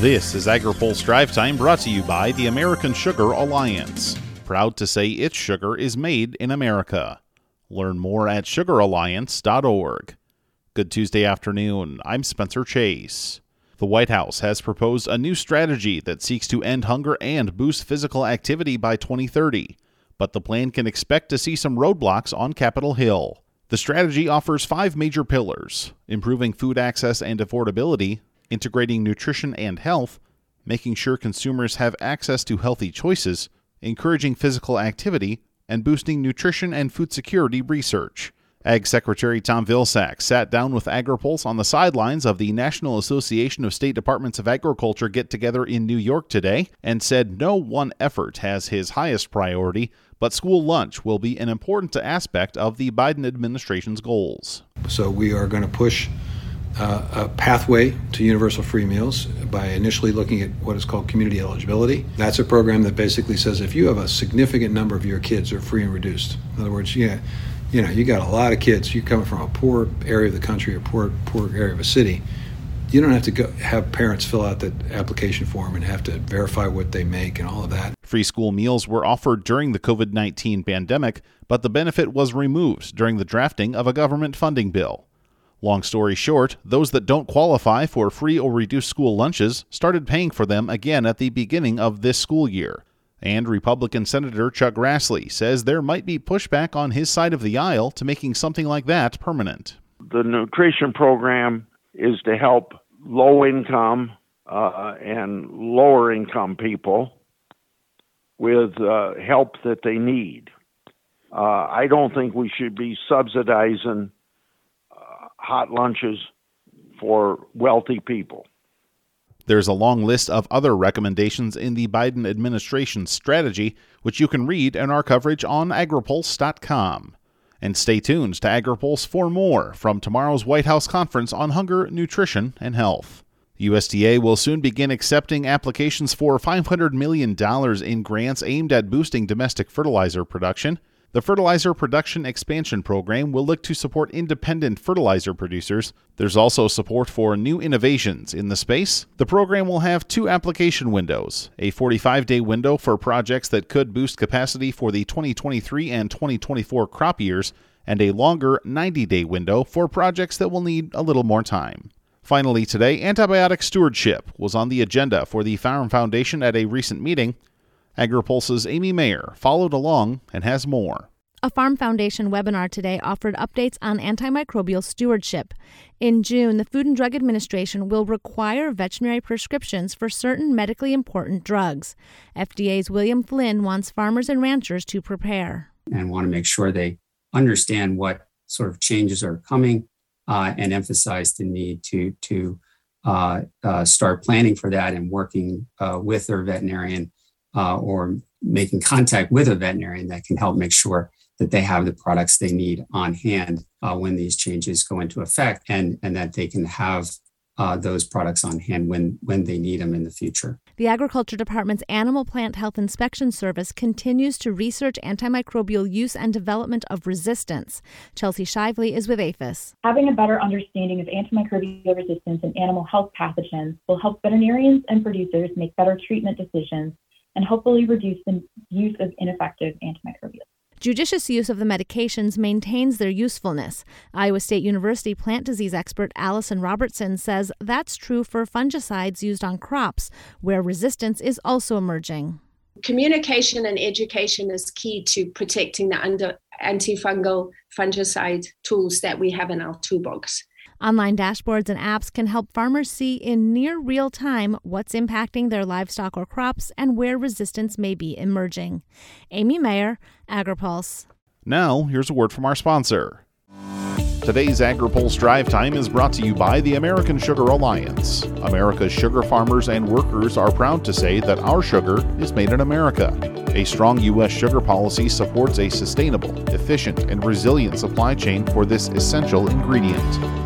This is AgriPulse Drive Time brought to you by the American Sugar Alliance. Proud to say its sugar is made in America. Learn more at sugaralliance.org. Good Tuesday afternoon. I'm Spencer Chase. The White House has proposed a new strategy that seeks to end hunger and boost physical activity by 2030, but the plan can expect to see some roadblocks on Capitol Hill. The strategy offers five major pillars improving food access and affordability, integrating nutrition and health, making sure consumers have access to healthy choices, encouraging physical activity, and boosting nutrition and food security research. Ag Secretary Tom Vilsack sat down with AgriPulse on the sidelines of the National Association of State Departments of Agriculture get together in New York today and said no one effort has his highest priority, but school lunch will be an important aspect of the Biden administration's goals. So we are going to push uh, a pathway to universal free meals by initially looking at what is called community eligibility. That's a program that basically says if you have a significant number of your kids are free and reduced, in other words, yeah, you know, you got a lot of kids, you're coming from a poor area of the country or poor poor area of a city, you don't have to go have parents fill out the application form and have to verify what they make and all of that. Free school meals were offered during the COVID 19 pandemic, but the benefit was removed during the drafting of a government funding bill. Long story short, those that don't qualify for free or reduced school lunches started paying for them again at the beginning of this school year. And Republican Senator Chuck Grassley says there might be pushback on his side of the aisle to making something like that permanent. The nutrition program is to help low income uh, and lower income people with uh, help that they need. Uh, I don't think we should be subsidizing hot lunches for wealthy people. There's a long list of other recommendations in the Biden administration's strategy, which you can read in our coverage on agripulse.com. And stay tuned to AgriPulse for more from tomorrow's White House conference on hunger, nutrition, and health. USDA will soon begin accepting applications for $500 million in grants aimed at boosting domestic fertilizer production. The Fertilizer Production Expansion Program will look to support independent fertilizer producers. There's also support for new innovations in the space. The program will have two application windows a 45 day window for projects that could boost capacity for the 2023 and 2024 crop years, and a longer 90 day window for projects that will need a little more time. Finally, today, antibiotic stewardship was on the agenda for the Farm Foundation at a recent meeting. AgriPulse's Amy Mayer followed along and has more. A Farm Foundation webinar today offered updates on antimicrobial stewardship. In June, the Food and Drug Administration will require veterinary prescriptions for certain medically important drugs. FDA's William Flynn wants farmers and ranchers to prepare. And want to make sure they understand what sort of changes are coming uh, and emphasize the need to, to uh, uh, start planning for that and working uh, with their veterinarian uh, or making contact with a veterinarian that can help make sure that they have the products they need on hand uh, when these changes go into effect and, and that they can have uh, those products on hand when, when they need them in the future. The Agriculture Department's Animal Plant Health Inspection Service continues to research antimicrobial use and development of resistance. Chelsea Shively is with APHIS. Having a better understanding of antimicrobial resistance and animal health pathogens will help veterinarians and producers make better treatment decisions and hopefully reduce the use of ineffective antimicrobials. Judicious use of the medications maintains their usefulness. Iowa State University plant disease expert Alison Robertson says that's true for fungicides used on crops, where resistance is also emerging. Communication and education is key to protecting the under antifungal fungicide tools that we have in our toolbox. Online dashboards and apps can help farmers see in near real time what's impacting their livestock or crops and where resistance may be emerging. Amy Mayer, AgriPulse. Now, here's a word from our sponsor. Today's AgriPulse Drive Time is brought to you by the American Sugar Alliance. America's sugar farmers and workers are proud to say that our sugar is made in America. A strong U.S. sugar policy supports a sustainable, efficient, and resilient supply chain for this essential ingredient.